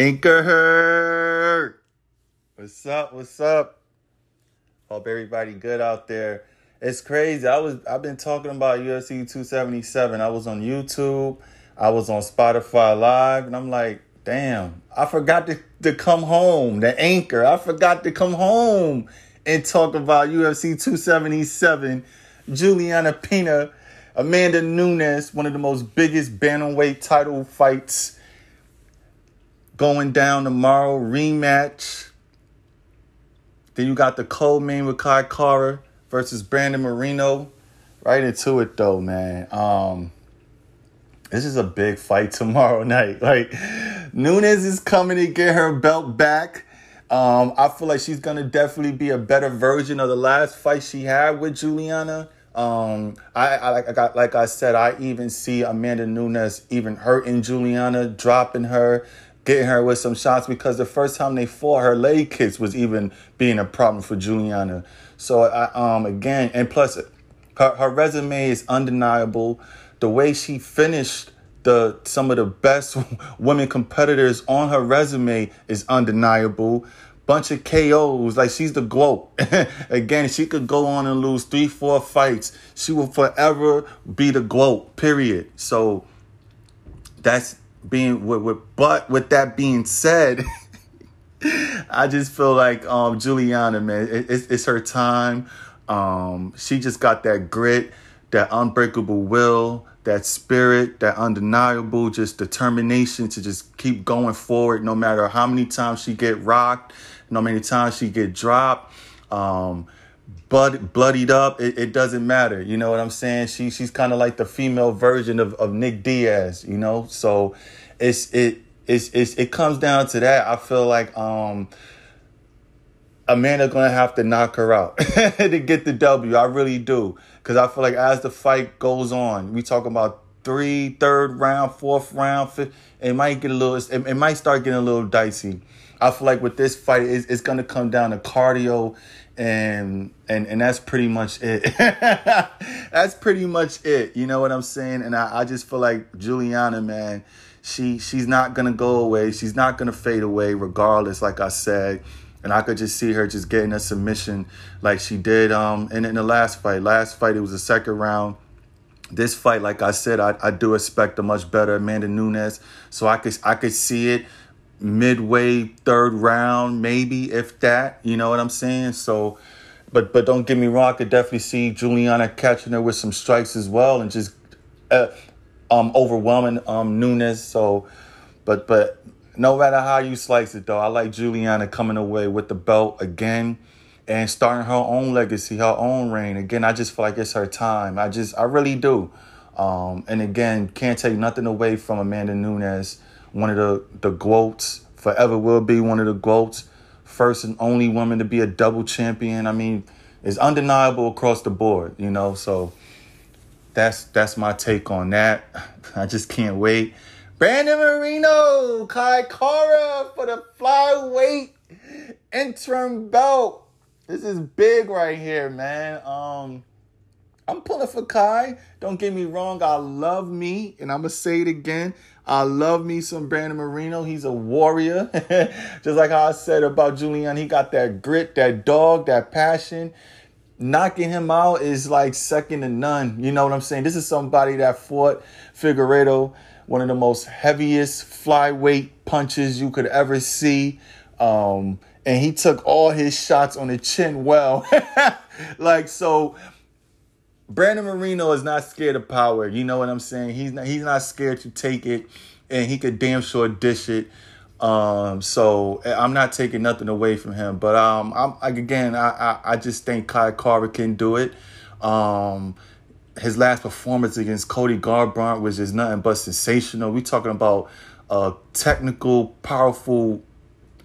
Anchor. What's up? What's up? Hope everybody good out there. It's crazy. I was I've been talking about UFC 277. I was on YouTube. I was on Spotify Live, and I'm like, damn, I forgot to, to come home. The anchor. I forgot to come home and talk about UFC 277. Julianna Peña, Amanda Nunes, one of the most biggest bantamweight title fights going down tomorrow. Rematch. Then you got the co-main with Kai Kara versus Brandon Moreno. Right into it though, man. Um, this is a big fight tomorrow night. Like Nunes is coming to get her belt back. Um, I feel like she's gonna definitely be a better version of the last fight she had with Julianna. Um, I, I like I got like I said, I even see Amanda Nunes even hurting Julianna, dropping her, getting her with some shots because the first time they fought, her leg kicks was even being a problem for Julianna. So I um again and plus her her resume is undeniable. The way she finished the some of the best women competitors on her resume is undeniable. Bunch of KOs, like she's the GOAT. Again, she could go on and lose three, four fights. She will forever be the GOAT. Period. So that's being with, with but with that being said, I just feel like um Julianna, man, it, it's, it's her time. Um, she just got that grit, that unbreakable will that spirit, that undeniable just determination to just keep going forward no matter how many times she get rocked, no many times she get dropped, um, blood, bloodied up, it, it, doesn't matter. You know what I'm saying? She she's kind of like the female version of, of Nick Diaz, you know? So it's it it's, it's it comes down to that. I feel like um Amanda gonna have to knock her out to get the W. I really do. Cause I feel like as the fight goes on, we talk about three, third round, fourth round, fifth, it might get a little it, it might start getting a little dicey. I feel like with this fight, it's, it's gonna come down to cardio and and and that's pretty much it. that's pretty much it. You know what I'm saying? And I, I just feel like Julianna, man, she she's not gonna go away. She's not gonna fade away, regardless. Like I said, and I could just see her just getting a submission like she did um in, in the last fight. Last fight it was the second round. This fight, like I said, I, I do expect a much better Amanda Nunes. So I could I could see it midway third round, maybe if that. You know what I'm saying? So but but don't get me wrong, I could definitely see Julianna catching her with some strikes as well and just uh, um overwhelming um Nunes. So but but no matter how you slice it, though, I like Julianna coming away with the belt again and starting her own legacy, her own reign. Again, I just feel like it's her time. I just, I really do. Um, and again, can't take nothing away from Amanda Nunes, one of the the GOATs, forever will be one of the GOATs, first and only woman to be a double champion. I mean, it's undeniable across the board, you know. So that's that's my take on that. I just can't wait. Brandon Moreno, Kai Kara for the flyweight interim belt. This is big right here, man. Um, I'm pulling for Kai. Don't get me wrong. I love me, and I'm gonna say it again. I love me some Brandon Moreno. He's a warrior, just like how I said about Julian. He got that grit, that dog, that passion. Knocking him out is like second to none. You know what I'm saying? This is somebody that fought Figueiredo one of the most heaviest flyweight punches you could ever see. Um, and he took all his shots on the chin well. like so Brandon Moreno is not scared of power. You know what I'm saying? He's not he's not scared to take it and he could damn sure dish it. Um, so I'm not taking nothing away from him, but um, I'm again, I, I, I just think Kai Carver can do it. Um, his last performance against Cody Garbrandt was just nothing but sensational. We talking about a technical, powerful,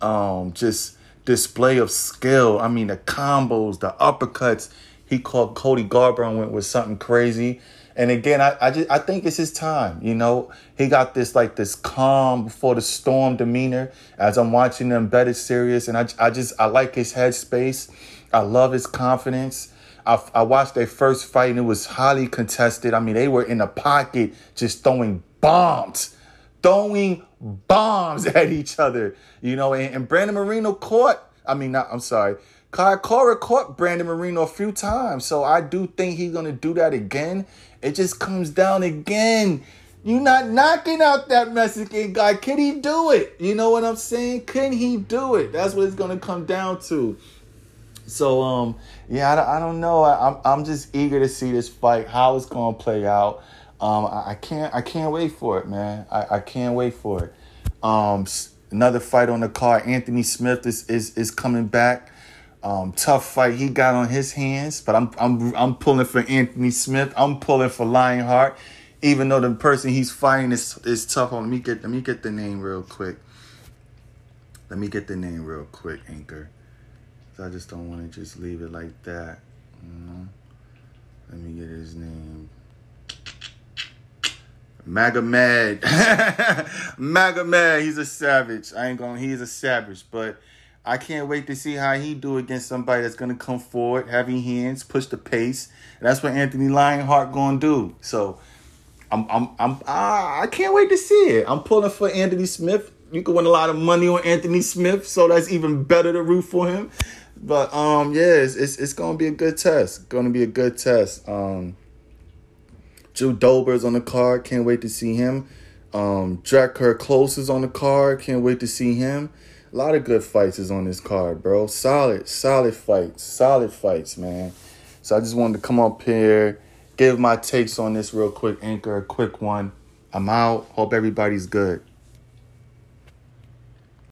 um, just display of skill. I mean, the combos, the uppercuts. He called Cody Garbrandt went with something crazy. And again, I, I just I think it's his time. You know, he got this like this calm before the storm demeanor. As I'm watching them bet it serious, and I I just I like his headspace. I love his confidence. I, I watched their first fight and it was highly contested. I mean, they were in the pocket just throwing bombs, throwing bombs at each other. You know, and, and Brandon Moreno caught. I mean, not. I'm sorry. Kai Kara caught Brandon Moreno a few times, so I do think he's gonna do that again. It just comes down again. You're not knocking out that Mexican guy. Can he do it? You know what I'm saying? Can he do it? That's what it's gonna come down to. So um, yeah, I, I don't know. I, am I'm just eager to see this fight, how it's gonna play out. Um, I, I can't I can't wait for it, man. I, I can't wait for it. Um, another fight on the card. Anthony Smith is is is coming back. Um, tough fight he got on his hands, but I'm I'm I'm pulling for Anthony Smith. I'm pulling for Lionheart, even though the person he's fighting is is tough. On let me get let me get the name real quick. Let me get the name real quick, Anchor. I just don't want to just leave it like that. You know? Let me get his name. Magomed. Magomed. He's a savage. I ain't gonna. He's a savage, but I can't wait to see how he do against somebody that's gonna come forward, heavy hands, push the pace. And that's what Anthony Lionheart gonna do. So I'm I'm I'm ah, I can't wait to see it. I'm pulling for Anthony Smith. You can win a lot of money on Anthony Smith, so that's even better to root for him. But um, yeah, it's, it's, it's gonna be a good test. Gonna be a good test. Um, Drew Dober's on the card. Can't wait to see him. Um, Kerr Close is on the card. Can't wait to see him. A lot of good fights is on this card, bro. Solid, solid fights. Solid fights, man. So I just wanted to come up here, give my takes on this real quick, Anchor, a quick one. I'm out. Hope everybody's good.